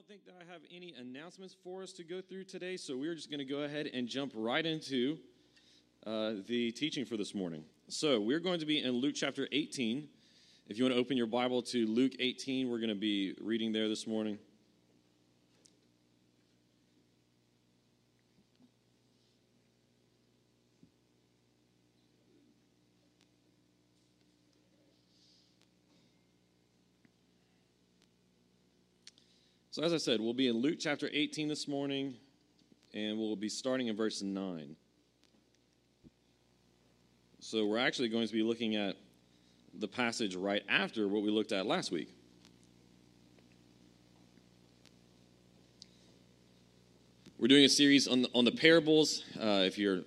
don't think that I have any announcements for us to go through today, so we're just going to go ahead and jump right into uh, the teaching for this morning. So we're going to be in Luke chapter 18. If you want to open your Bible to Luke 18, we're going to be reading there this morning. So, as I said, we'll be in Luke chapter 18 this morning, and we'll be starting in verse 9. So, we're actually going to be looking at the passage right after what we looked at last week. We're doing a series on the, on the parables. Uh, if you're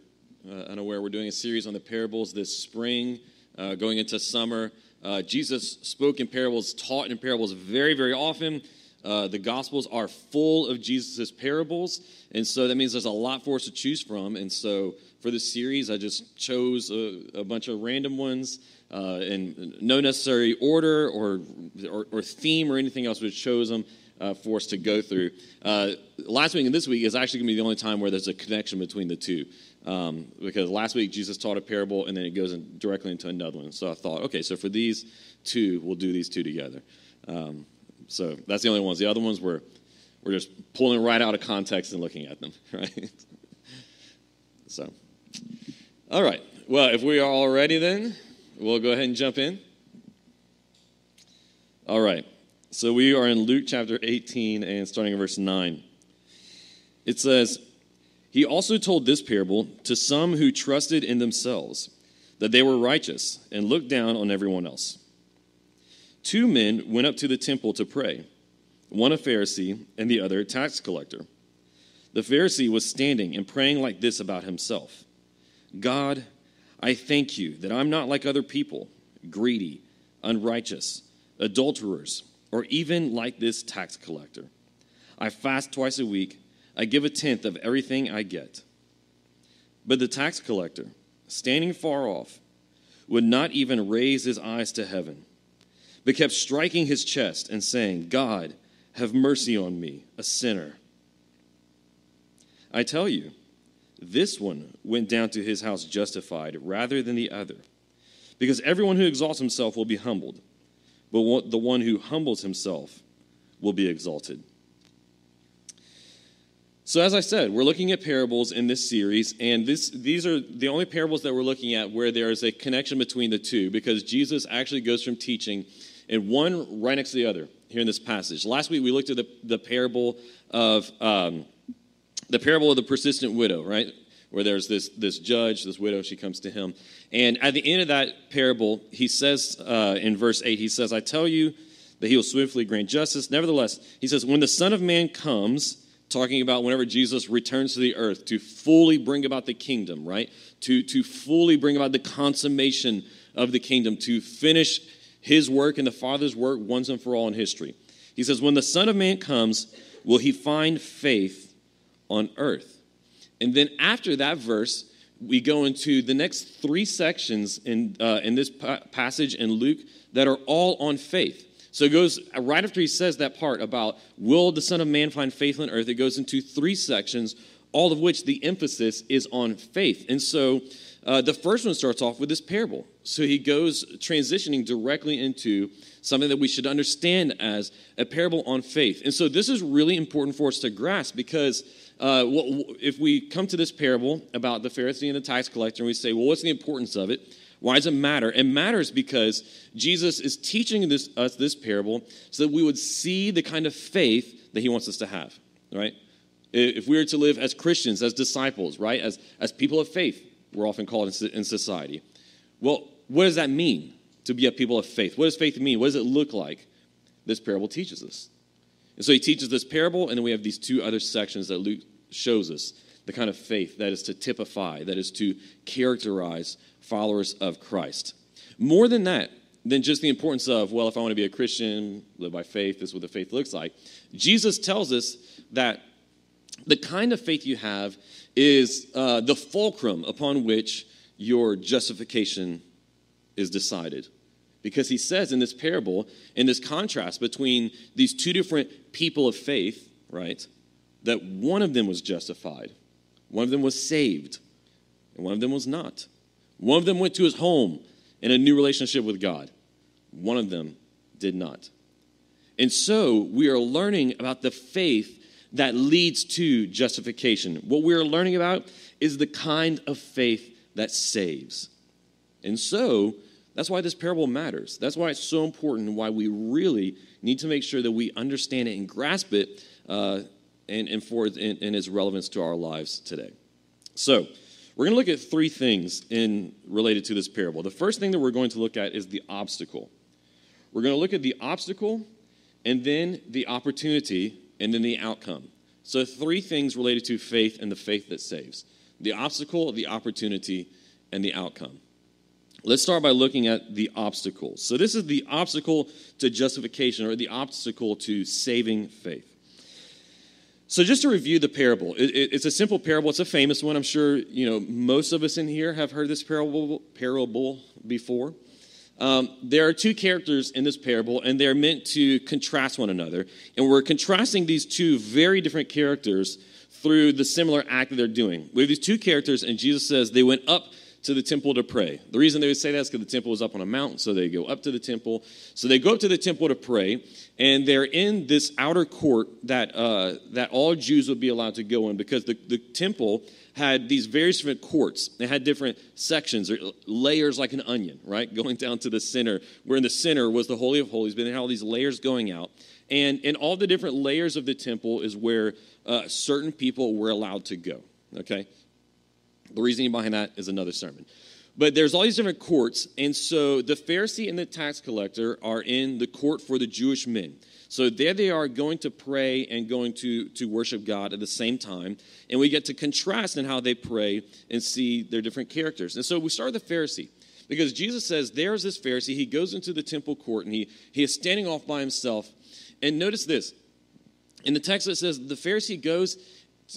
uh, unaware, we're doing a series on the parables this spring, uh, going into summer. Uh, Jesus spoke in parables, taught in parables very, very often. Uh, the Gospels are full of Jesus' parables, and so that means there's a lot for us to choose from. And so for this series, I just chose a, a bunch of random ones uh, in no necessary order or, or, or, theme or anything else, but chose them uh, for us to go through. Uh, last week and this week is actually going to be the only time where there's a connection between the two. Um, because last week Jesus taught a parable and then it goes in directly into another one. So I thought, okay, so for these two, we'll do these two together. Um, so that's the only ones. The other ones were we're just pulling right out of context and looking at them, right? so, all right. Well, if we are all ready, then we'll go ahead and jump in. All right. So we are in Luke chapter 18 and starting in verse 9. It says, He also told this parable to some who trusted in themselves that they were righteous and looked down on everyone else two men went up to the temple to pray, one a Pharisee and the other a tax collector. The Pharisee was standing and praying like this about himself God, I thank you that I'm not like other people, greedy, unrighteous, adulterers, or even like this tax collector. I fast twice a week, I give a tenth of everything I get. But the tax collector, standing far off, would not even raise his eyes to heaven but kept striking his chest and saying, God, have mercy on me, a sinner. I tell you, this one went down to his house justified rather than the other. Because everyone who exalts himself will be humbled, but the one who humbles himself will be exalted. So, as I said, we're looking at parables in this series, and this, these are the only parables that we're looking at where there is a connection between the two, because Jesus actually goes from teaching and one right next to the other here in this passage. Last week we looked at the, the parable of um, the parable of the persistent widow, right? Where there's this this judge, this widow, she comes to him, and at the end of that parable, he says uh, in verse eight, he says, "I tell you that he will swiftly grant justice. Nevertheless, he says, when the Son of Man comes." talking about whenever Jesus returns to the earth to fully bring about the kingdom, right? To, to fully bring about the consummation of the kingdom, to finish his work and the Father's work once and for all in history. He says, When the Son of Man comes, will he find faith on earth? And then after that verse, we go into the next three sections in, uh, in this pa- passage in Luke that are all on faith. So it goes right after he says that part about will the Son of Man find faith on earth, it goes into three sections, all of which the emphasis is on faith. And so uh, the first one starts off with this parable. So he goes transitioning directly into something that we should understand as a parable on faith. And so this is really important for us to grasp because uh, if we come to this parable about the Pharisee and the tax collector and we say, well, what's the importance of it? Why does it matter? It matters because Jesus is teaching this, us this parable so that we would see the kind of faith that he wants us to have, right? If we are to live as Christians, as disciples, right? As, as people of faith, we're often called in society. Well, what does that mean to be a people of faith? What does faith mean? What does it look like? This parable teaches us. And so he teaches this parable, and then we have these two other sections that Luke shows us the kind of faith that is to typify, that is to characterize followers of Christ. More than that, than just the importance of, well, if I want to be a Christian, live by faith, this is what the faith looks like. Jesus tells us that the kind of faith you have is uh, the fulcrum upon which your justification is decided. Because he says in this parable, in this contrast between these two different people of faith, right, that one of them was justified, one of them was saved, and one of them was not. One of them went to his home in a new relationship with God, one of them did not. And so we are learning about the faith that leads to justification. What we're learning about is the kind of faith that saves. And so that's why this parable matters. That's why it's so important and why we really need to make sure that we understand it and grasp it uh, and, and for in, in its relevance to our lives today. So, we're going to look at three things in related to this parable. The first thing that we're going to look at is the obstacle. We're going to look at the obstacle and then the opportunity and then the outcome. So, three things related to faith and the faith that saves the obstacle, the opportunity, and the outcome. Let's start by looking at the obstacle. So, this is the obstacle to justification or the obstacle to saving faith. So, just to review the parable, it, it, it's a simple parable. It's a famous one. I'm sure you know most of us in here have heard this parable, parable before. Um, there are two characters in this parable, and they're meant to contrast one another. And we're contrasting these two very different characters through the similar act that they're doing. We have these two characters, and Jesus says they went up to the temple to pray. The reason they would say that is because the temple was up on a mountain, so they go up to the temple. So they go up to the temple to pray, and they're in this outer court that uh, that all Jews would be allowed to go in because the, the temple had these various different courts. They had different sections or layers like an onion, right? Going down to the center, where in the center was the Holy of Holies, but they had all these layers going out. And in all the different layers of the temple is where uh, certain people were allowed to go, okay? The reasoning behind that is another sermon. But there's all these different courts, and so the Pharisee and the tax collector are in the court for the Jewish men. So there they are going to pray and going to, to worship God at the same time. And we get to contrast in how they pray and see their different characters. And so we start with the Pharisee. Because Jesus says, there's this Pharisee. He goes into the temple court and he, he is standing off by himself. And notice this. In the text, it says, the Pharisee goes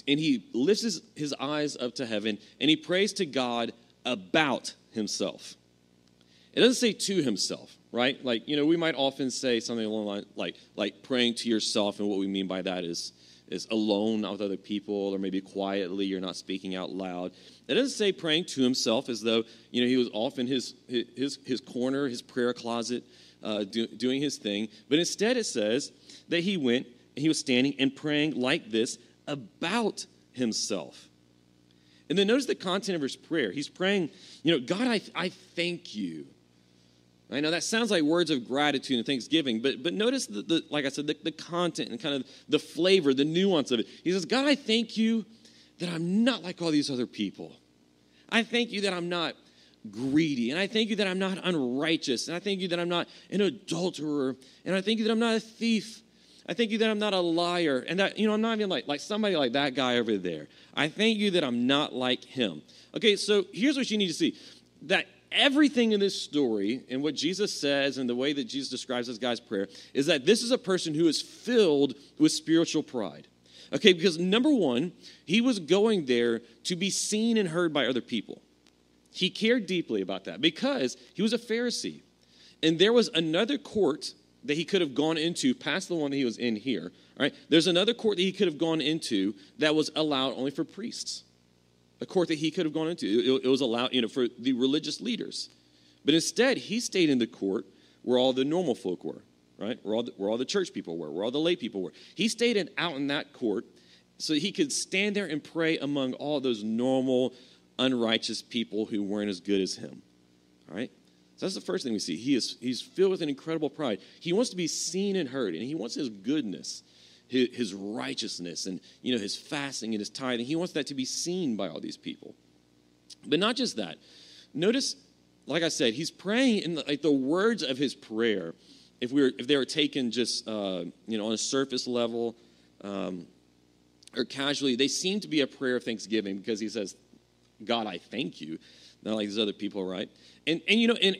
and he lifts his, eyes up to heaven and he prays to God about himself. It doesn't say to himself right? Like, you know, we might often say something along the line like, like praying to yourself, and what we mean by that is, is alone, not with other people, or maybe quietly, you're not speaking out loud. It doesn't say praying to himself as though, you know, he was off in his, his, his corner, his prayer closet, uh, do, doing his thing. But instead, it says that he went and he was standing and praying like this about himself. And then notice the content of his prayer. He's praying, you know, God, I, I thank you I know that sounds like words of gratitude and thanksgiving, but, but notice, the, the like I said, the, the content and kind of the flavor, the nuance of it. He says, God, I thank you that I'm not like all these other people. I thank you that I'm not greedy. And I thank you that I'm not unrighteous. And I thank you that I'm not an adulterer. And I thank you that I'm not a thief. I thank you that I'm not a liar. And that, you know, I'm not even like, like somebody like that guy over there. I thank you that I'm not like him. Okay, so here's what you need to see that everything in this story and what Jesus says and the way that Jesus describes this guy's prayer is that this is a person who is filled with spiritual pride. Okay, because number one, he was going there to be seen and heard by other people. He cared deeply about that because he was a Pharisee. And there was another court that he could have gone into past the one that he was in here. Right, there's another court that he could have gone into that was allowed only for priests a court that he could have gone into. It, it was allowed, you know, for the religious leaders. But instead, he stayed in the court where all the normal folk were, right? Where all the, where all the church people were, where all the lay people were. He stayed in, out in that court so he could stand there and pray among all those normal, unrighteous people who weren't as good as him. All right? So that's the first thing we see. He is he's filled with an incredible pride. He wants to be seen and heard, and he wants his goodness his, his righteousness and you know his fasting and his tithing. He wants that to be seen by all these people. But not just that. Notice, like I said, he's praying in like the words of his prayer. If we were, if they were taken just uh, you know on a surface level um, or casually, they seem to be a prayer of thanksgiving because he says, "God, I thank you." Not like these other people, right? And and you know, and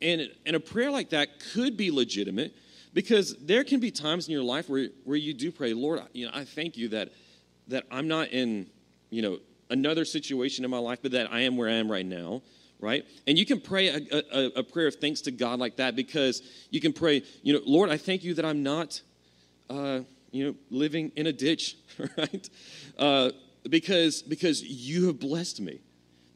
and and a prayer like that could be legitimate because there can be times in your life where, where you do pray, Lord, you know, I thank you that, that I'm not in, you know, another situation in my life, but that I am where I am right now, right? And you can pray a, a, a, prayer of thanks to God like that because you can pray, you know, Lord, I thank you that I'm not, uh, you know, living in a ditch, right? Uh, because because you have blessed me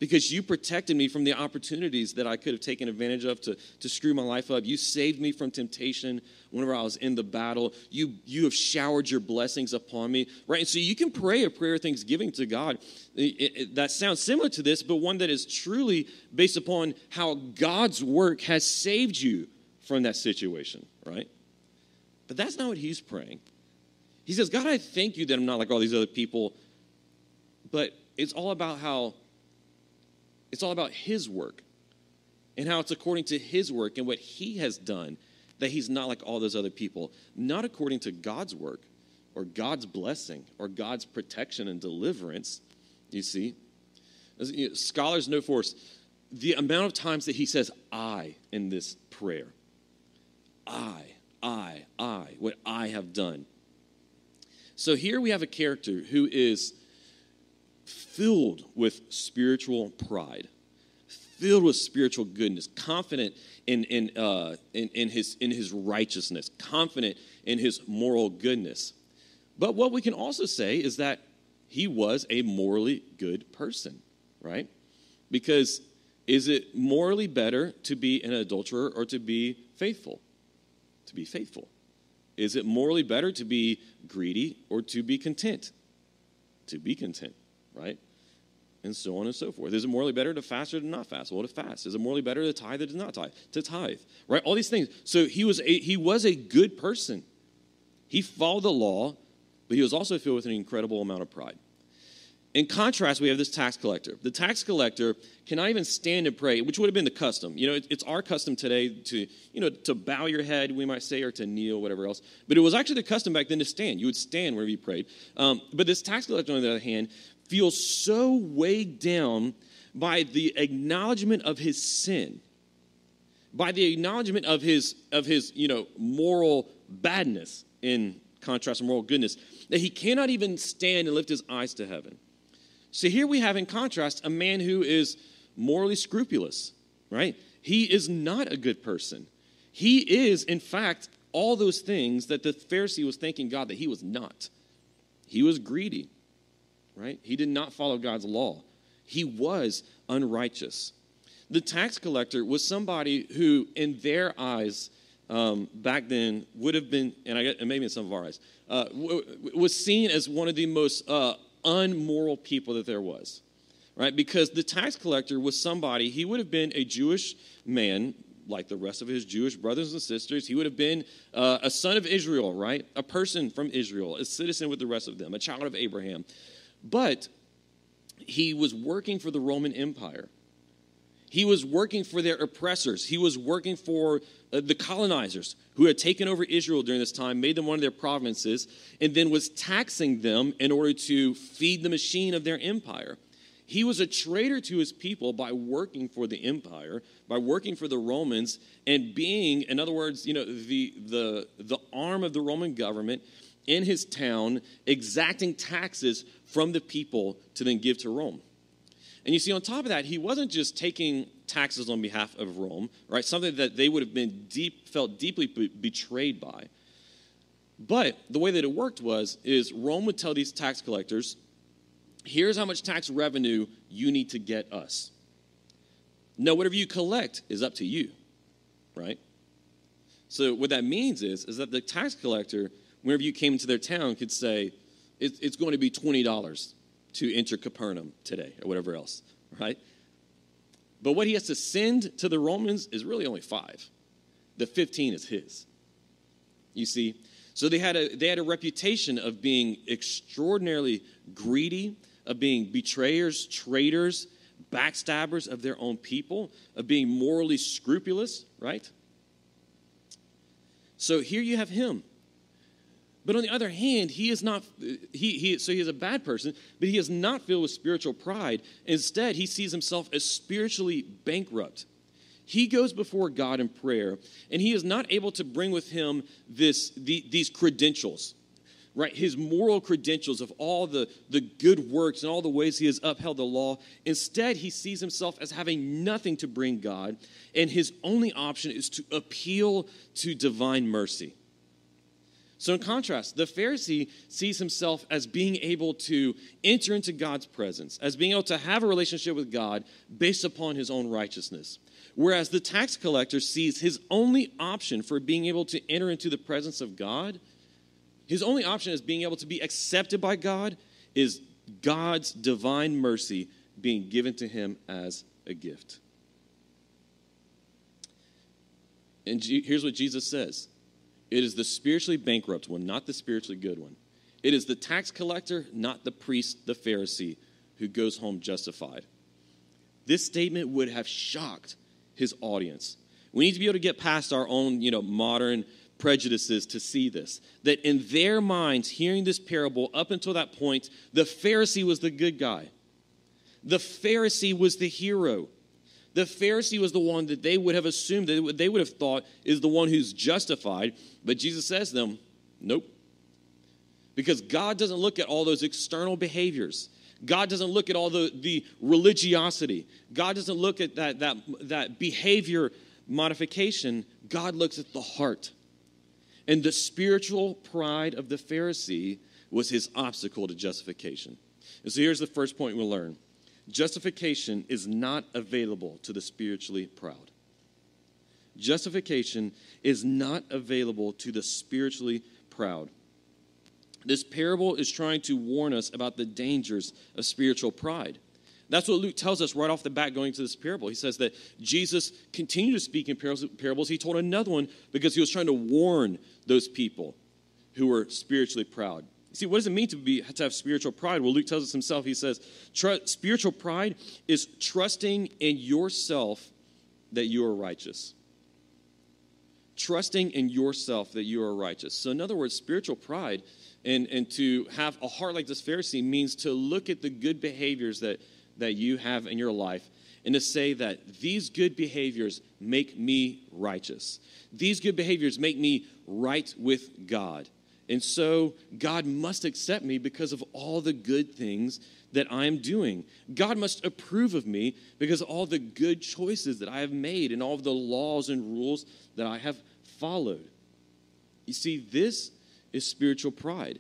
because you protected me from the opportunities that I could have taken advantage of to, to screw my life up. You saved me from temptation whenever I was in the battle. You, you have showered your blessings upon me, right? And so you can pray a prayer of thanksgiving to God it, it, that sounds similar to this, but one that is truly based upon how God's work has saved you from that situation, right? But that's not what he's praying. He says, God, I thank you that I'm not like all these other people, but it's all about how it's all about His work and how it's according to His work and what He has done that He's not like all those other people, not according to God's work or God's blessing or God's protection and deliverance. You see? Scholars know for us the amount of times that He says, I in this prayer. I, I, I, what I have done. So here we have a character who is filled with spiritual pride, filled with spiritual goodness, confident in, in, uh, in, in, his, in his righteousness, confident in his moral goodness. But what we can also say is that he was a morally good person, right? Because is it morally better to be an adulterer or to be faithful? To be faithful. Is it morally better to be greedy or to be content? To be content right? And so on and so forth. Is it morally better to fast or to not fast? Well, to fast. Is it morally better to tithe or to not tithe? To tithe, right? All these things. So he was a, he was a good person. He followed the law, but he was also filled with an incredible amount of pride. In contrast, we have this tax collector. The tax collector cannot even stand and pray, which would have been the custom. You know, it's our custom today to, you know, to bow your head, we might say, or to kneel, whatever else. But it was actually the custom back then to stand. You would stand whenever you prayed. Um, but this tax collector, on the other hand, feels so weighed down by the acknowledgement of his sin, by the acknowledgement of his, of his you know, moral badness in contrast to moral goodness, that he cannot even stand and lift his eyes to heaven. So here we have, in contrast, a man who is morally scrupulous, right? He is not a good person. He is, in fact, all those things that the Pharisee was thanking God that he was not. He was greedy right? He did not follow God's law. He was unrighteous. The tax collector was somebody who, in their eyes, um, back then would have been, and I and maybe in some of our eyes, uh, w- was seen as one of the most uh, unmoral people that there was, right? Because the tax collector was somebody, he would have been a Jewish man, like the rest of his Jewish brothers and sisters. He would have been uh, a son of Israel, right? A person from Israel, a citizen with the rest of them, a child of Abraham. But he was working for the Roman Empire. He was working for their oppressors. He was working for uh, the colonizers who had taken over Israel during this time, made them one of their provinces, and then was taxing them in order to feed the machine of their empire. He was a traitor to his people by working for the empire, by working for the Romans, and being, in other words, you know, the, the, the arm of the Roman government in his town, exacting taxes from the people to then give to Rome. And you see, on top of that, he wasn't just taking taxes on behalf of Rome, right? Something that they would have been deep, felt deeply be- betrayed by. But the way that it worked was, is Rome would tell these tax collectors, here's how much tax revenue you need to get us. No, whatever you collect is up to you, right? So what that means is, is that the tax collector whenever you came into their town, could say, it's going to be $20 to enter Capernaum today, or whatever else, right? But what he has to send to the Romans is really only five. The 15 is his. You see? So they had a, they had a reputation of being extraordinarily greedy, of being betrayers, traitors, backstabbers of their own people, of being morally scrupulous, right? So here you have him but on the other hand, he is not, he, he, so he is a bad person, but he is not filled with spiritual pride. Instead, he sees himself as spiritually bankrupt. He goes before God in prayer, and he is not able to bring with him this, the, these credentials. right? His moral credentials of all the, the good works and all the ways he has upheld the law. Instead, he sees himself as having nothing to bring God, and his only option is to appeal to divine mercy. So, in contrast, the Pharisee sees himself as being able to enter into God's presence, as being able to have a relationship with God based upon his own righteousness. Whereas the tax collector sees his only option for being able to enter into the presence of God, his only option as being able to be accepted by God is God's divine mercy being given to him as a gift. And here's what Jesus says it is the spiritually bankrupt one, not the spiritually good one. It is the tax collector, not the priest, the Pharisee, who goes home justified. This statement would have shocked his audience. We need to be able to get past our own, you know, modern prejudices to see this. That in their minds, hearing this parable up until that point, the Pharisee was the good guy. The Pharisee was the hero. The Pharisee was the one that they would have assumed, that they would have thought is the one who's justified. But Jesus says to them, nope. Because God doesn't look at all those external behaviors. God doesn't look at all the, the religiosity. God doesn't look at that, that, that behavior modification. God looks at the heart. And the spiritual pride of the Pharisee was his obstacle to justification. And so here's the first point we'll learn Justification is not available to the spiritually proud. Justification is not available to the spiritually proud. This parable is trying to warn us about the dangers of spiritual pride. That's what Luke tells us right off the bat going to this parable. He says that Jesus continued to speak in parables. He told another one because he was trying to warn those people who were spiritually proud. See, what does it mean to be to have spiritual pride? Well, Luke tells us himself. He says, spiritual pride is trusting in yourself that you are righteous. Trusting in yourself that you are righteous. So, in other words, spiritual pride and, and to have a heart like this Pharisee means to look at the good behaviors that, that you have in your life and to say that these good behaviors make me righteous. These good behaviors make me right with God. And so God must accept me because of all the good things that I'm doing. God must approve of me because of all the good choices that I have made and all of the laws and rules that I have followed. You see, this is spiritual pride.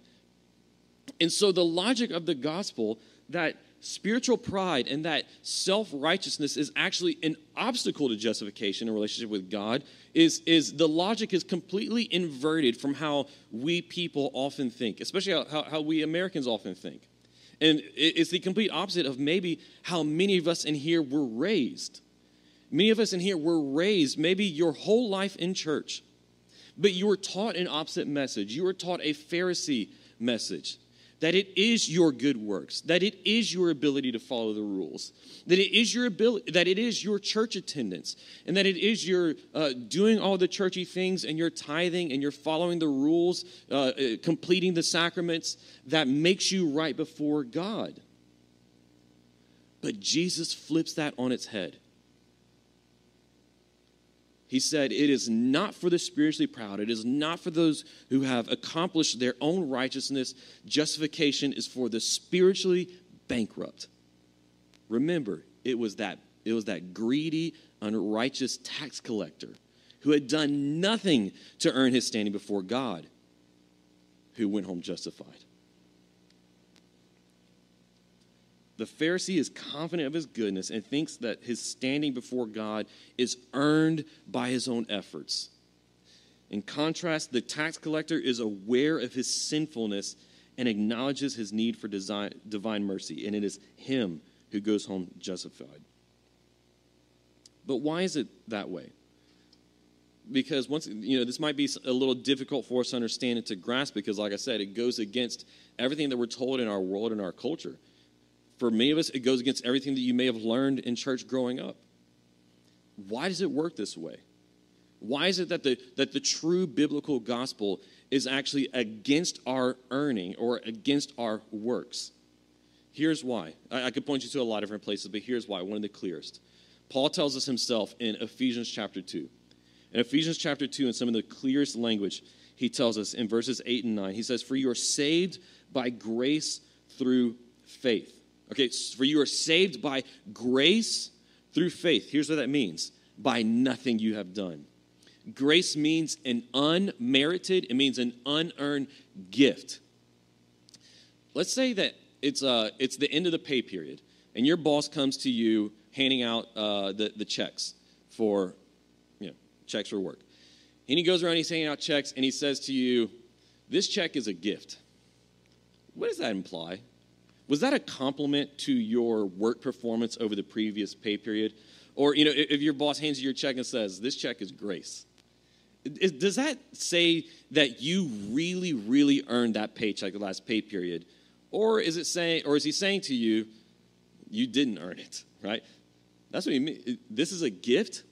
And so the logic of the gospel that spiritual pride and that self righteousness is actually an obstacle to justification in relationship with God is, is the logic is completely inverted from how we people often think, especially how, how we Americans often think. And it's the complete opposite of maybe how many of us in here were raised. Many of us in here were raised maybe your whole life in church, but you were taught an opposite message. You were taught a Pharisee message that it is your good works, that it is your ability to follow the rules, that it is your ability, that it is your church attendance, and that it is your uh, doing all the churchy things and your tithing and your following the rules, uh, uh, completing the sacraments that makes you right before God. But Jesus flips that on its head. He said, It is not for the spiritually proud. It is not for those who have accomplished their own righteousness. Justification is for the spiritually bankrupt. Remember, it was that, it was that greedy, unrighteous tax collector who had done nothing to earn his standing before God who went home justified. The Pharisee is confident of his goodness and thinks that his standing before God is earned by his own efforts. In contrast, the tax collector is aware of his sinfulness and acknowledges his need for divine mercy, and it is him who goes home justified. But why is it that way? Because once you know, this might be a little difficult for us to understand and to grasp because, like I said, it goes against everything that we're told in our world and our culture for many of us, it goes against everything that you may have learned in church growing up. Why does it work this way? Why is it that the, that the true biblical gospel is actually against our earning or against our works? Here's why. I, I could point you to a lot of different places, but here's why, one of the clearest. Paul tells us himself in Ephesians chapter 2. In Ephesians chapter 2, in some of the clearest language, he tells us in verses 8 and 9. He says, For you are saved by grace through faith. Okay, for you are saved by grace through faith. Here's what that means by nothing you have done. Grace means an unmerited, it means an unearned gift. Let's say that it's, uh, it's the end of the pay period, and your boss comes to you handing out uh, the, the checks for, you know, checks for work. And he goes around, he's handing out checks, and he says to you, This check is a gift. What does that imply? Was that a compliment to your work performance over the previous pay period? Or, you know, if your boss hands you your check and says, This check is grace, does that say that you really, really earned that paycheck the last pay period? Or is it saying, or is he saying to you, you didn't earn it, right? That's what he means. This is a gift.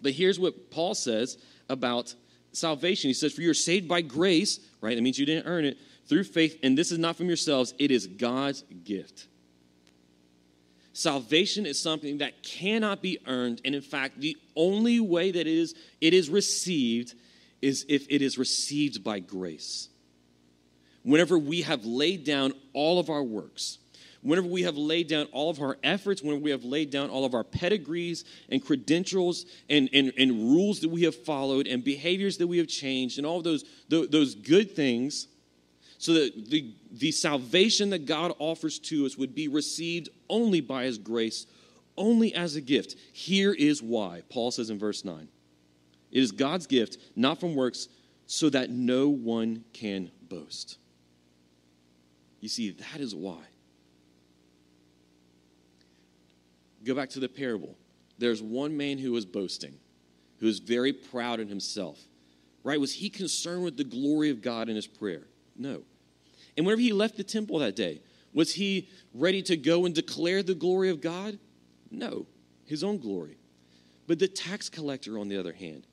But here's what Paul says about salvation. He says, For you're saved by grace, right? That means you didn't earn it, through faith, and this is not from yourselves, it is God's gift. Salvation is something that cannot be earned, and in fact, the only way that it is, it is received is if it is received by grace whenever we have laid down all of our works, whenever we have laid down all of our efforts, whenever we have laid down all of our pedigrees and credentials and, and, and rules that we have followed and behaviors that we have changed and all those, those good things, so that the, the salvation that God offers to us would be received only by His grace, only as a gift. Here is why. Paul says in verse 9 It is God's gift, not from works, so that no one can boast. You see, that is why. Go back to the parable. There's one man who was boasting, who was very proud in himself. Right? Was he concerned with the glory of God in his prayer? No. And whenever he left the temple that day, was he ready to go and declare the glory of God? No, his own glory. But the tax collector, on the other hand,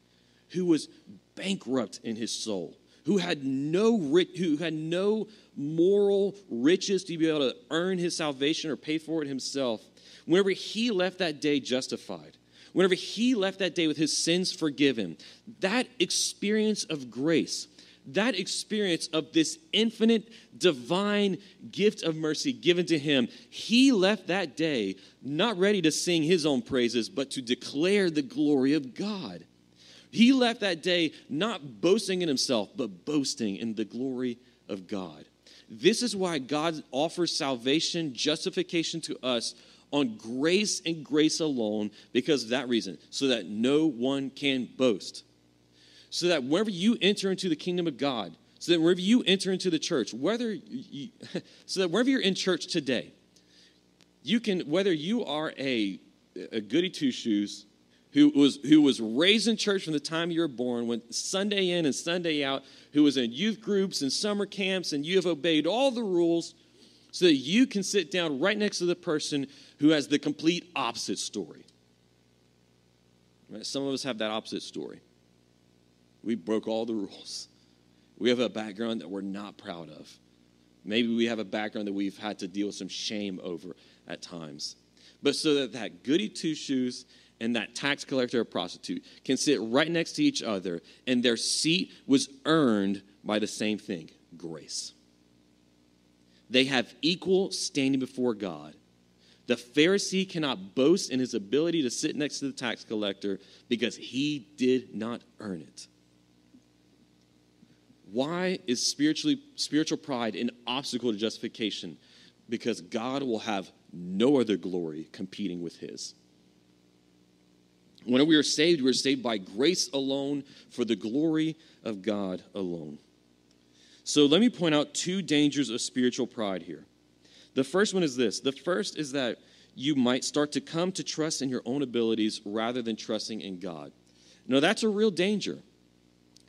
who was bankrupt in his soul, who had no who had no moral riches to be able to earn his salvation or pay for it himself, whenever he left that day justified, whenever he left that day with his sins forgiven, that experience of grace, that experience of this infinite divine gift of mercy given to him, he left that day not ready to sing his own praises, but to declare the glory of God. He left that day not boasting in himself, but boasting in the glory of God. This is why God offers salvation, justification to us on grace and grace alone because of that reason, so that no one can boast. So that wherever you enter into the kingdom of God, so that wherever you enter into the church, whether you, so that wherever you're in church today, you can, whether you are a, a goody two shoes who was, who was raised in church from the time you were born, went Sunday in and Sunday out, who was in youth groups and summer camps, and you have obeyed all the rules so that you can sit down right next to the person who has the complete opposite story. Right? Some of us have that opposite story. We broke all the rules. We have a background that we're not proud of. Maybe we have a background that we've had to deal with some shame over at times. But so that that goody two shoes and that tax collector or prostitute can sit right next to each other, and their seat was earned by the same thing grace. They have equal standing before God. The Pharisee cannot boast in his ability to sit next to the tax collector because he did not earn it. Why is spiritually, spiritual pride an obstacle to justification? Because God will have no other glory competing with his. When we are saved, we are saved by grace alone for the glory of God alone. So let me point out two dangers of spiritual pride here. The first one is this the first is that you might start to come to trust in your own abilities rather than trusting in God. Now, that's a real danger,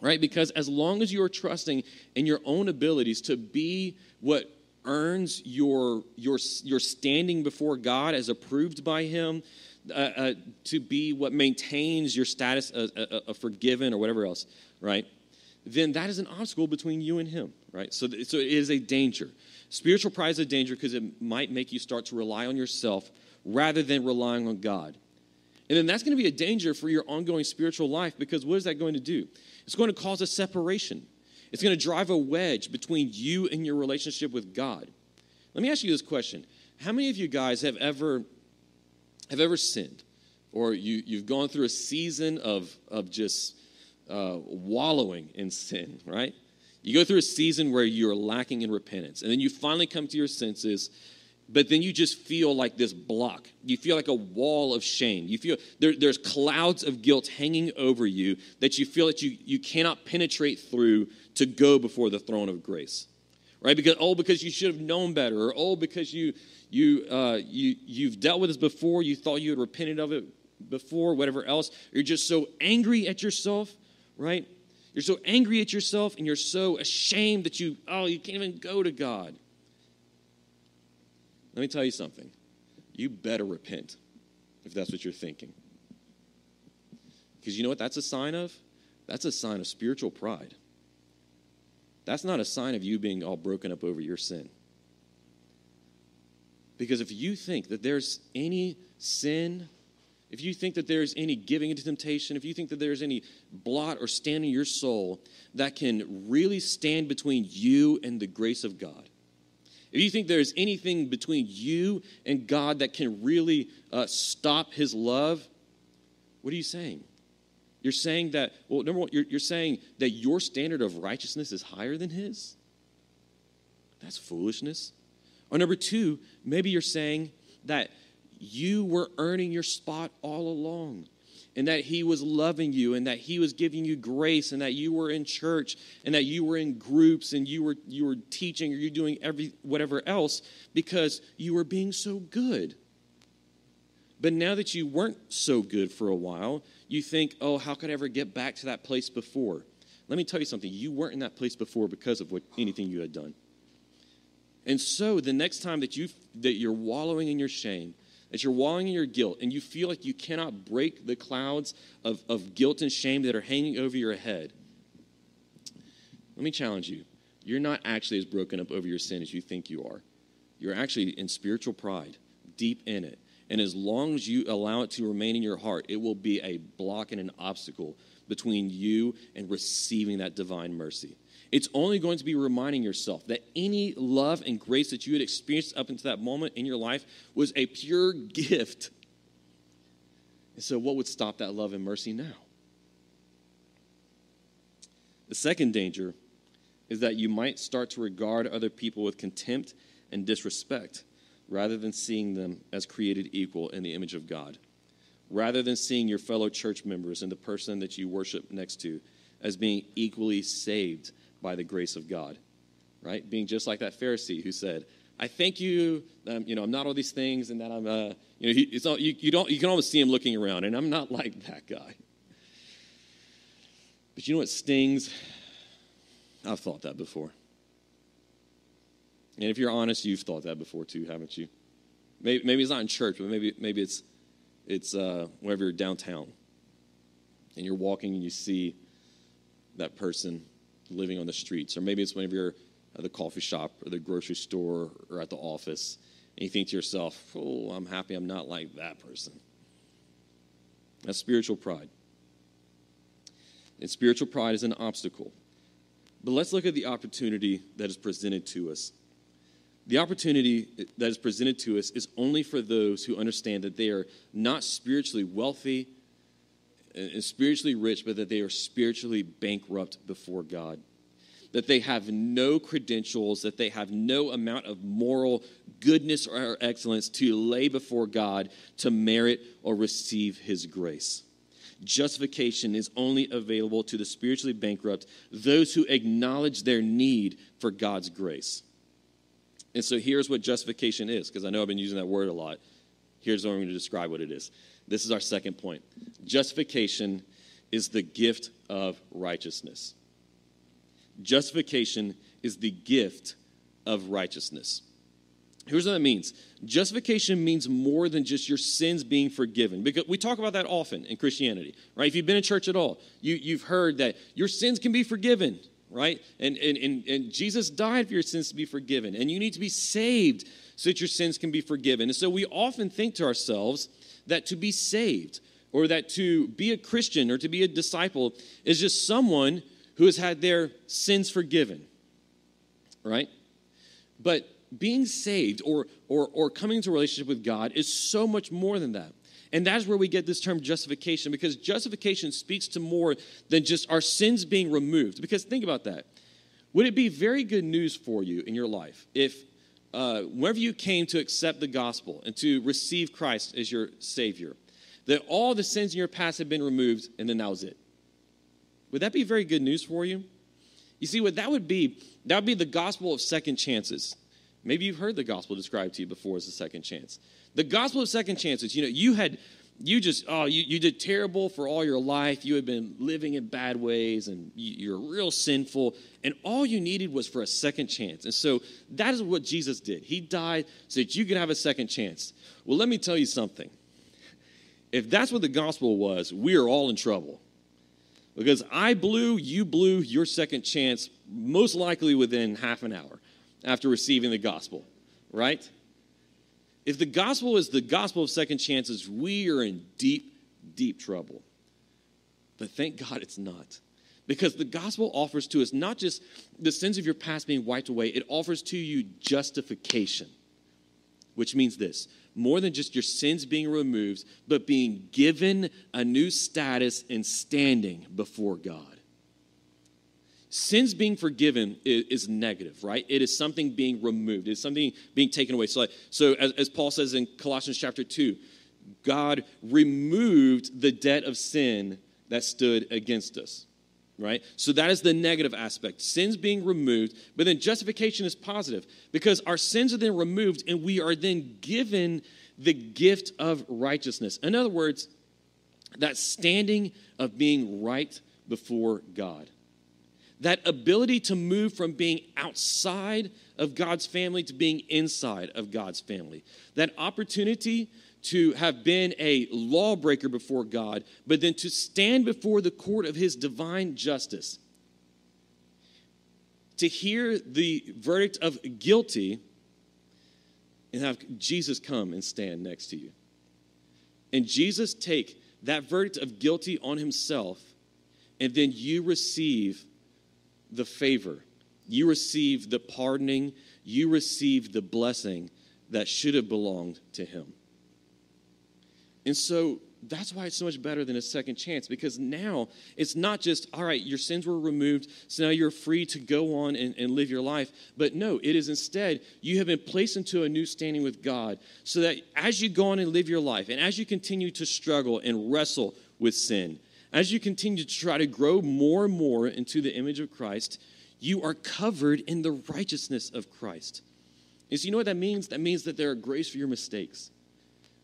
right? Because as long as you are trusting in your own abilities to be what earns your, your, your standing before God as approved by Him, uh, uh, to be what maintains your status as a, forgiven or whatever else, right? Then that is an obstacle between you and him, right? So, th- so it is a danger. Spiritual pride is a danger because it might make you start to rely on yourself rather than relying on God. And then that's going to be a danger for your ongoing spiritual life because what is that going to do? It's going to cause a separation. It's going to drive a wedge between you and your relationship with God. Let me ask you this question. How many of you guys have ever have ever sinned? Or you, you've gone through a season of, of just uh, wallowing in sin, right? You go through a season where you're lacking in repentance, and then you finally come to your senses but then you just feel like this block. You feel like a wall of shame. You feel there, there's clouds of guilt hanging over you that you feel that you, you cannot penetrate through to go before the throne of grace. Right? Because oh, because you should have known better, or oh, because you you uh, you you've dealt with this before, you thought you had repented of it before, whatever else. You're just so angry at yourself, right? You're so angry at yourself and you're so ashamed that you, oh, you can't even go to God. Let me tell you something. You better repent if that's what you're thinking. Because you know what that's a sign of? That's a sign of spiritual pride. That's not a sign of you being all broken up over your sin. Because if you think that there's any sin, if you think that there's any giving into temptation, if you think that there's any blot or stain in your soul that can really stand between you and the grace of God, if you think there's anything between you and God that can really uh, stop his love, what are you saying? You're saying that, well, number one, you're, you're saying that your standard of righteousness is higher than his? That's foolishness. Or number two, maybe you're saying that you were earning your spot all along and that he was loving you and that he was giving you grace and that you were in church and that you were in groups and you were you were teaching or you doing every whatever else because you were being so good. But now that you weren't so good for a while you think oh how could i ever get back to that place before? Let me tell you something. You weren't in that place before because of what anything you had done. And so the next time that you that you're wallowing in your shame as you're wallowing in your guilt and you feel like you cannot break the clouds of, of guilt and shame that are hanging over your head, let me challenge you. You're not actually as broken up over your sin as you think you are. You're actually in spiritual pride, deep in it. And as long as you allow it to remain in your heart, it will be a block and an obstacle between you and receiving that divine mercy. It's only going to be reminding yourself that any love and grace that you had experienced up until that moment in your life was a pure gift. And so, what would stop that love and mercy now? The second danger is that you might start to regard other people with contempt and disrespect rather than seeing them as created equal in the image of God. Rather than seeing your fellow church members and the person that you worship next to as being equally saved by the grace of God, right? Being just like that Pharisee who said, I thank you, um, you know, I'm not all these things and that I'm, uh, you know, he, it's you, you, don't, you can almost see him looking around, and I'm not like that guy. But you know what stings? I've thought that before. And if you're honest, you've thought that before too, haven't you? Maybe, maybe it's not in church, but maybe, maybe it's, it's uh, whenever you're downtown and you're walking and you see that person living on the streets. Or maybe it's whenever you're at uh, the coffee shop or the grocery store or at the office and you think to yourself, oh, I'm happy I'm not like that person. That's spiritual pride. And spiritual pride is an obstacle. But let's look at the opportunity that is presented to us. The opportunity that is presented to us is only for those who understand that they are not spiritually wealthy and spiritually rich, but that they are spiritually bankrupt before God. That they have no credentials, that they have no amount of moral goodness or excellence to lay before God to merit or receive His grace. Justification is only available to the spiritually bankrupt, those who acknowledge their need for God's grace. And so here's what justification is, because I know I've been using that word a lot. Here's what I'm going to describe what it is. This is our second point. Justification is the gift of righteousness. Justification is the gift of righteousness. Here's what that means justification means more than just your sins being forgiven. Because we talk about that often in Christianity, right? If you've been in church at all, you, you've heard that your sins can be forgiven, right? And, and, and, and Jesus died for your sins to be forgiven, and you need to be saved so that your sins can be forgiven. And so we often think to ourselves that to be saved, or that to be a Christian or to be a disciple is just someone who has had their sins forgiven, right? But being saved or, or, or coming into a relationship with God is so much more than that. And that's where we get this term justification because justification speaks to more than just our sins being removed. Because think about that. Would it be very good news for you in your life if, uh, whenever you came to accept the gospel and to receive Christ as your Savior, that all the sins in your past had been removed and then that was it? Would that be very good news for you? You see, what that would be, that would be the gospel of second chances. Maybe you've heard the gospel described to you before as a second chance. The gospel of second chances, you know, you had, you just, oh, you, you did terrible for all your life. You had been living in bad ways and you're real sinful. And all you needed was for a second chance. And so that is what Jesus did. He died so that you could have a second chance. Well, let me tell you something. If that's what the gospel was, we are all in trouble. Because I blew, you blew your second chance, most likely within half an hour after receiving the gospel, right? If the gospel is the gospel of second chances, we are in deep, deep trouble. But thank God it's not. Because the gospel offers to us not just the sins of your past being wiped away, it offers to you justification, which means this more than just your sins being removed, but being given a new status and standing before God. Sins being forgiven is, is, negative, right? It is something being removed. It is something being taken away. So, like, so as, as Paul says in Colossians chapter 2, God removed the debt of sin that stood against us, right? So that is the negative aspect. Sins being removed, but then justification is positive because our sins are then removed and we are then given the gift of righteousness. In other words, that standing of being right before God that ability to move from being outside of God's family to being inside of God's family, that opportunity to have been a lawbreaker before God, but then to stand before the court of his divine justice, to hear the verdict of guilty and have Jesus come and stand next to you. And Jesus take that verdict of guilty on himself, and then you receive the favor, you receive the pardoning, you receive the blessing that should have belonged to him. And so that's why it's so much better than a second chance because now it's not just, all right, your sins were removed, so now you're free to go on and, and, live your life. But no, it is instead, you have been placed into a new standing with God so that as you go on and live your life and as you continue to struggle and wrestle with sin, as you continue to try to grow more and more into the image of Christ, you are covered in the righteousness of Christ. And so, you know what that means? That means that there are grace for your mistakes.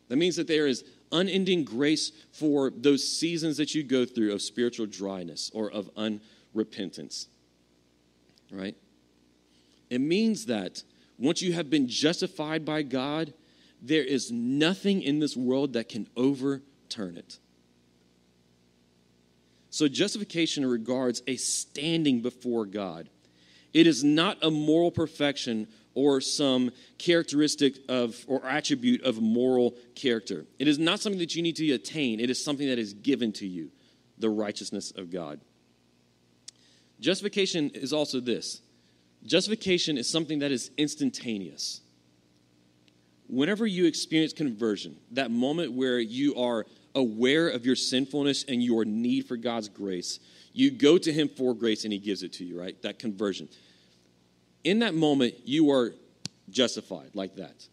That means that there is unending grace for those seasons that you go through of spiritual dryness or of unrepentance. Right? It means that once you have been justified by God, there is nothing in this world that can overturn it. So, justification regards a standing before God. It is not a moral perfection or some characteristic of or attribute of moral character. It is not something that you need to attain, it is something that is given to you the righteousness of God. Justification is also this justification is something that is instantaneous. Whenever you experience conversion, that moment where you are aware of your sinfulness and your need for God's grace, you go to Him for grace and He gives it to you, right? That conversion. In that moment, you are justified like that.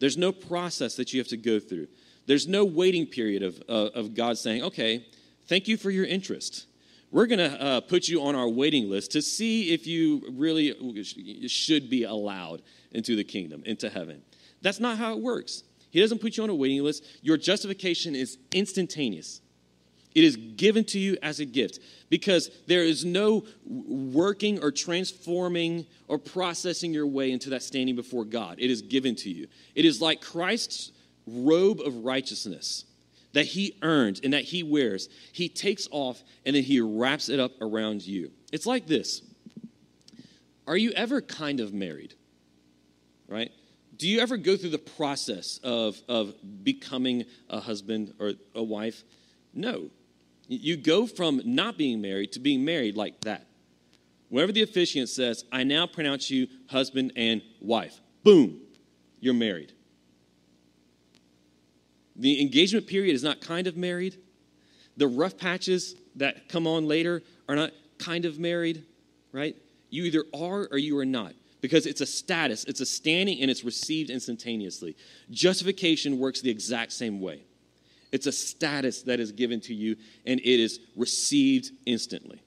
There's no process that you have to go through. There's no waiting period of, uh, of God saying, okay, thank you for your interest. We're going to uh, put you on our waiting list to see if you really should be allowed into the kingdom, into heaven. That's not how it works. He doesn't put you on a waiting list. Your justification is instantaneous. It is given to you as a gift because there is no working or transforming or processing your way into that standing before God. It is given to you. It is like Christ's robe of righteousness that he earned and that he wears. He takes off and then he wraps it up around you. It's like this Are you ever kind of married? Right? Do you ever go through the process of, of becoming a husband or a wife? No. You go from not being married to being married like that. Whenever the officiant says, I now pronounce you husband and wife, boom, you're married. The engagement period is not kind of married. The rough patches that come on later are not kind of married, right? You either are or you are not because it's a status, it's a standing, and it's received instantaneously. Justification works the exact same way. It's a status that is given to you, and it is received instantly.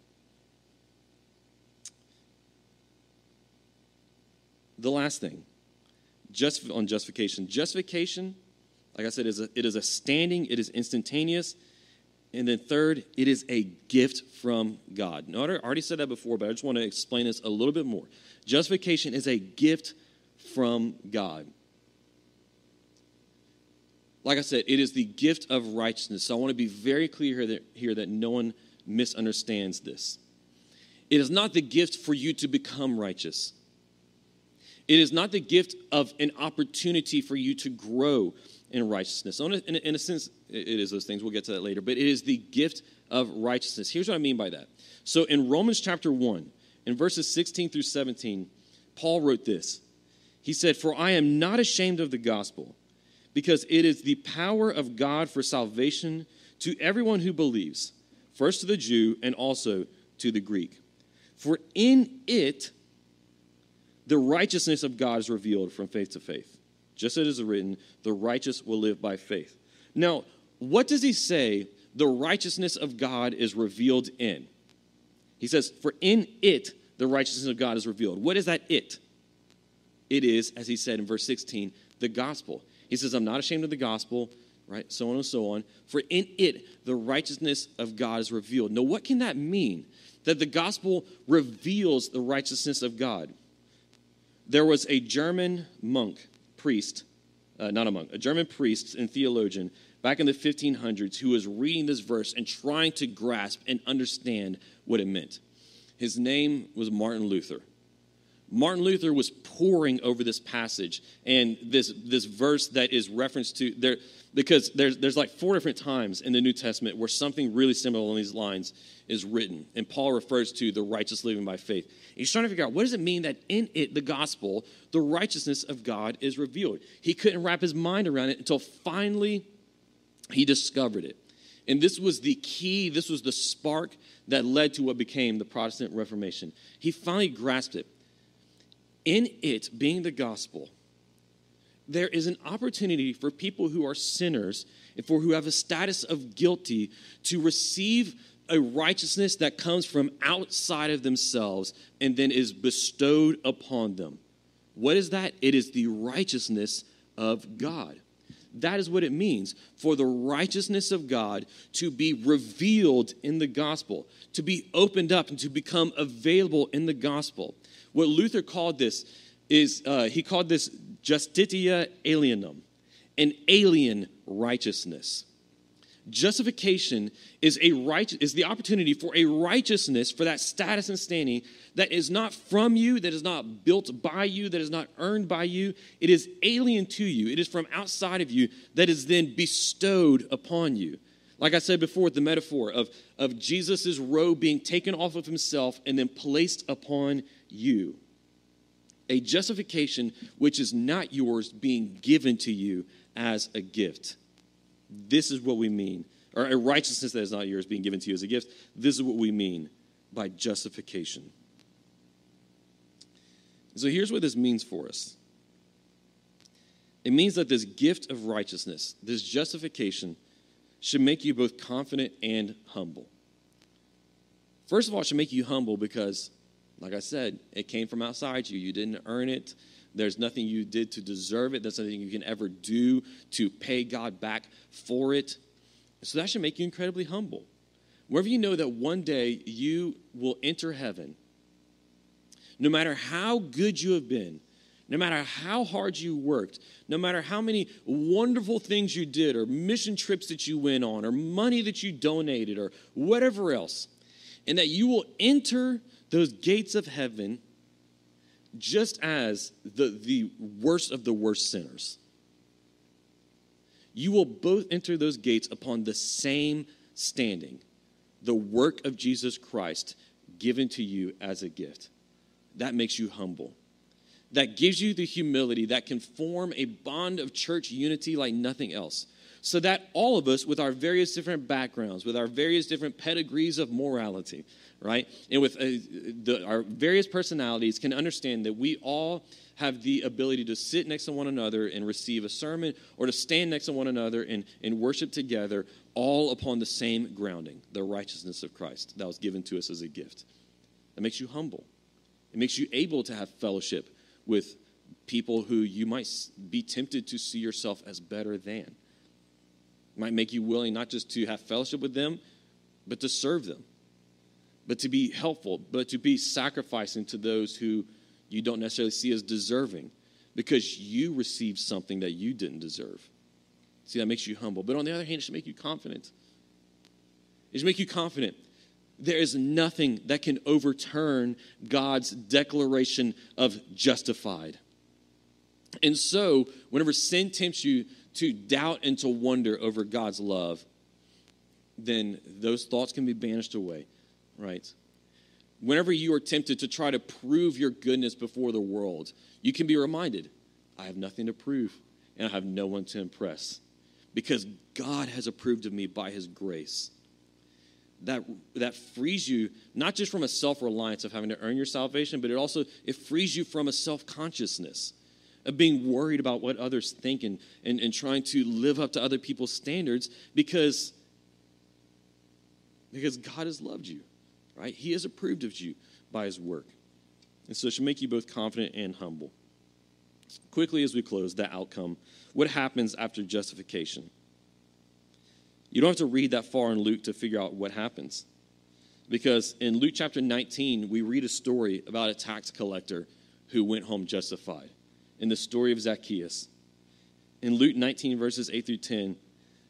The last thing, just on justification. Justification, like I said, is a, it is a standing, it is instantaneous. And then third, it is a gift from God. Now, I already said that before, but I just want to explain this a little bit more. Justification is a gift from God. Like I said, it is the gift of righteousness. So I want to be very clear here that, here that no one misunderstands this. It is not the gift for you to become righteous. It is not the gift of an opportunity for you to grow in righteousness. In a, in a sense, it is those things. We'll get to that later. But it is the gift of righteousness. Here's what I mean by that. So in Romans chapter 1, in verses 16 through 17, Paul wrote this. He said, For I am not ashamed of the gospel, because it is the power of God for salvation to everyone who believes, first to the Jew and also to the Greek. For in it, the righteousness of God is revealed from faith to faith. Just as it is written, the righteous will live by faith. Now, what does he say the righteousness of God is revealed in? He says, For in it the righteousness of God is revealed. What is that it? It is, as he said in verse 16, the gospel. He says, I'm not ashamed of the gospel, right? So on and so on. For in it the righteousness of God is revealed. Now, what can that mean? That the gospel reveals the righteousness of God. There was a German monk, priest, uh, not a monk, a German priest and theologian back in the 1500s who was reading this verse and trying to grasp and understand what it meant. His name was Martin Luther. Martin Luther was poring over this passage and this, this verse that is referenced to there because there's, there's like four different times in the New Testament where something really similar along these lines is written. And Paul refers to the righteous living by faith. He's trying to figure out what does it mean that in it, the gospel, the righteousness of God is revealed. He couldn't wrap his mind around it until finally he discovered it. And this was the key, this was the spark that led to what became the Protestant Reformation. He finally grasped it. In it being the gospel, there is an opportunity for people who are sinners and for who have a status of guilty to receive a righteousness that comes from outside of themselves and then is bestowed upon them. What is that? It is the righteousness of God. That is what it means for the righteousness of God to be revealed in the gospel, to be opened up and to become available in the gospel. What Luther called this is uh, he called this justitia alienum, an alien righteousness. Justification is a right is the opportunity for a righteousness for that status and standing that is not from you, that is not built by you, that is not earned by you. It is alien to you. It is from outside of you that is then bestowed upon you. Like I said before, the metaphor of, of Jesus' robe being taken off of himself and then placed upon you. A justification which is not yours being given to you as a gift. This is what we mean. Or a righteousness that is not yours being given to you as a gift. This is what we mean by justification. So here's what this means for us it means that this gift of righteousness, this justification, should make you both confident and humble. First of all, it should make you humble because, like I said, it came from outside you. You didn't earn it, there's nothing you did to deserve it. There's nothing you can ever do to pay God back for it. So that should make you incredibly humble. Wherever you know that one day you will enter heaven, no matter how good you have been, no matter how hard you worked, no matter how many wonderful things you did, or mission trips that you went on, or money that you donated, or whatever else, and that you will enter those gates of heaven just as the, the worst of the worst sinners, you will both enter those gates upon the same standing the work of Jesus Christ given to you as a gift. That makes you humble. That gives you the humility that can form a bond of church unity like nothing else. So that all of us, with our various different backgrounds, with our various different pedigrees of morality, right, and with uh, the, our various personalities, can understand that we all have the ability to sit next to one another and receive a sermon or to stand next to one another and, and worship together, all upon the same grounding, the righteousness of Christ that was given to us as a gift. That makes you humble. It makes you able to have fellowship with people who you might be tempted to see yourself as better than. Might make you willing not just to have fellowship with them, but to serve them, but to be helpful, but to be sacrificing to those who you don't necessarily see as deserving because you received something that you didn't deserve. See, that makes you humble. But on the other hand, it should make you confident. It should make you confident. There is nothing that can overturn God's declaration of justified. And so, whenever sin tempts you to doubt and to wonder over God's love, then those thoughts can be banished away, right? Whenever you are tempted to try to prove your goodness before the world, you can be reminded I have nothing to prove and I have no one to impress because God has approved of me by his grace. That, that frees you not just from a self-reliance of having to earn your salvation, but it also it frees you from a self-consciousness of being worried about what others think and, and, and trying to live up to other people's standards because, because God has loved you, right? He has approved of you by his work. And so it should make you both confident and humble. Quickly as we close, the outcome. What happens after justification? You don't have to read that far in Luke to figure out what happens. Because in Luke chapter 19, we read a story about a tax collector who went home justified. In the story of Zacchaeus. In Luke 19, verses 8 through 10,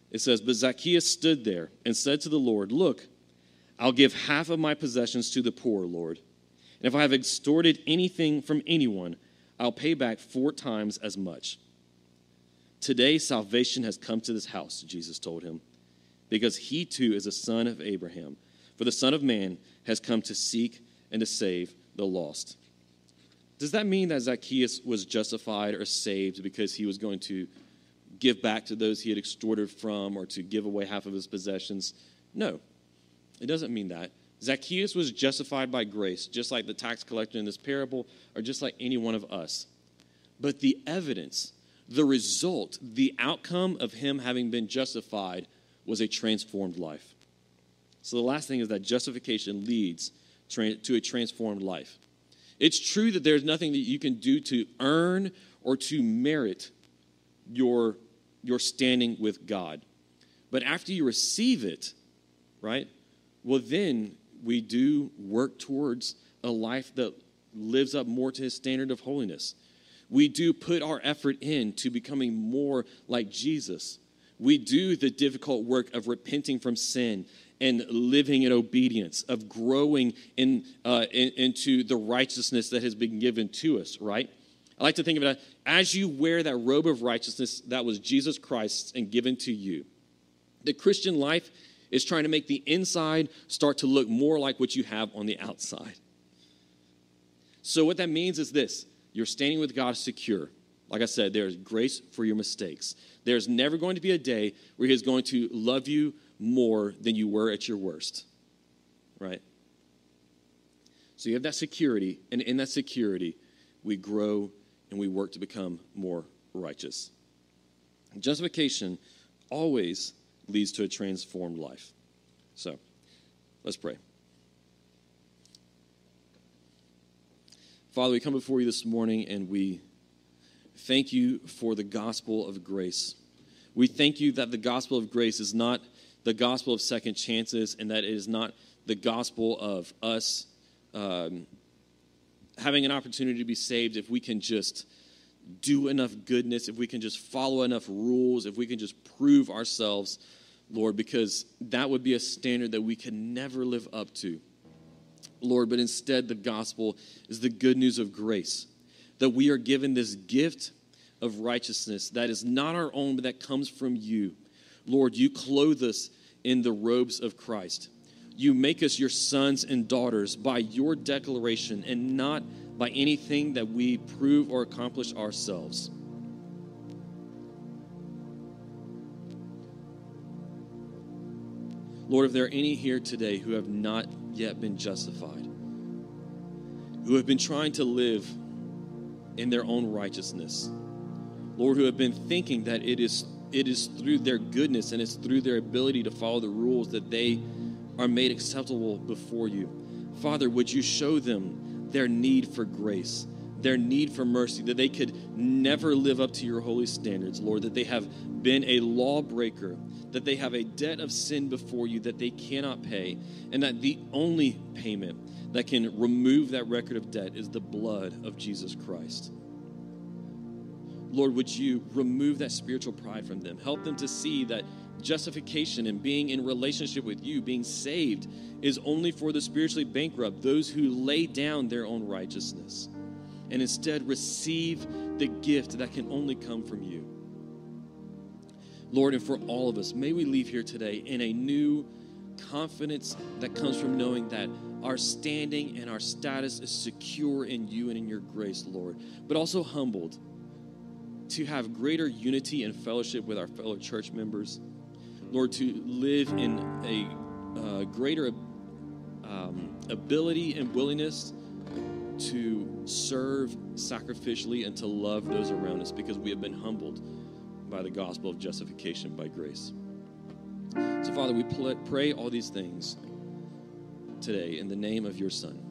it says, But Zacchaeus stood there and said to the Lord, Look, I'll give half of my possessions to the poor, Lord. And if I have extorted anything from anyone, I'll pay back four times as much. Today, salvation has come to this house, Jesus told him, because he too is a son of Abraham. For the Son of Man has come to seek and to save the lost. Does that mean that Zacchaeus was justified or saved because he was going to give back to those he had extorted from or to give away half of his possessions? No, it doesn't mean that. Zacchaeus was justified by grace, just like the tax collector in this parable, or just like any one of us. But the evidence, the result, the outcome of him having been justified was a transformed life. So the last thing is that justification leads to a transformed life. It's true that there's nothing that you can do to earn or to merit your, your standing with God. But after you receive it, right, well, then we do work towards a life that lives up more to his standard of holiness. We do put our effort into becoming more like Jesus. We do the difficult work of repenting from sin and living in obedience, of growing in, uh, in, into the righteousness that has been given to us, right? I like to think of it as you wear that robe of righteousness that was Jesus Christ's and given to you. The Christian life is trying to make the inside start to look more like what you have on the outside. So, what that means is this you're standing with God secure. Like I said, there's grace for your mistakes. There's never going to be a day where He is going to love you more than you were at your worst, right? So, you have that security, and in that security, we grow and we work to become more righteous. Justification always leads to a transformed life. So, let's pray. Father, we come before you this morning and we thank you for the gospel of grace. We thank you that the gospel of grace is not the gospel of second chances and that it is not the gospel of us um, having an opportunity to be saved if we can just do enough goodness, if we can just follow enough rules, if we can just prove ourselves, Lord, because that would be a standard that we can never live up to. Lord, but instead the gospel is the good news of grace. that we are given this gift of righteousness that is not our own, but that comes from you. Lord, you clothe us in the robes of Christ. You make us your sons and daughters by your declaration and not by anything that we prove or accomplish ourselves. Lord, if there are any here today who have not yet been justified, who have been trying to live in their own righteousness, Lord, who have been thinking that it is it is through their goodness and it's through their ability to follow the rules that they are made acceptable before you. Father, would you show them their need for grace, their need for mercy, that they could never live up to your holy standards, Lord, that they have been a lawbreaker, that they have a debt of sin before you that they cannot pay, and that the only payment that can remove that record of debt is the blood of Jesus Christ. Lord, would you remove that spiritual pride from them? Help them to see that justification and being in relationship with you, being saved, is only for the spiritually bankrupt, those who lay down their own righteousness and instead receive the gift that can only come from you. Lord, and for all of us, may we leave here today in a new confidence that comes from knowing that our standing and our status is secure in you and in your grace, Lord, but also humbled to have greater unity and fellowship with our fellow church members. Lord, to live in a uh, greater um, ability and willingness to serve sacrificially and to love those around us because we have been humbled by the gospel of justification by grace. So, Father, we pray all these things today in the name of your Son.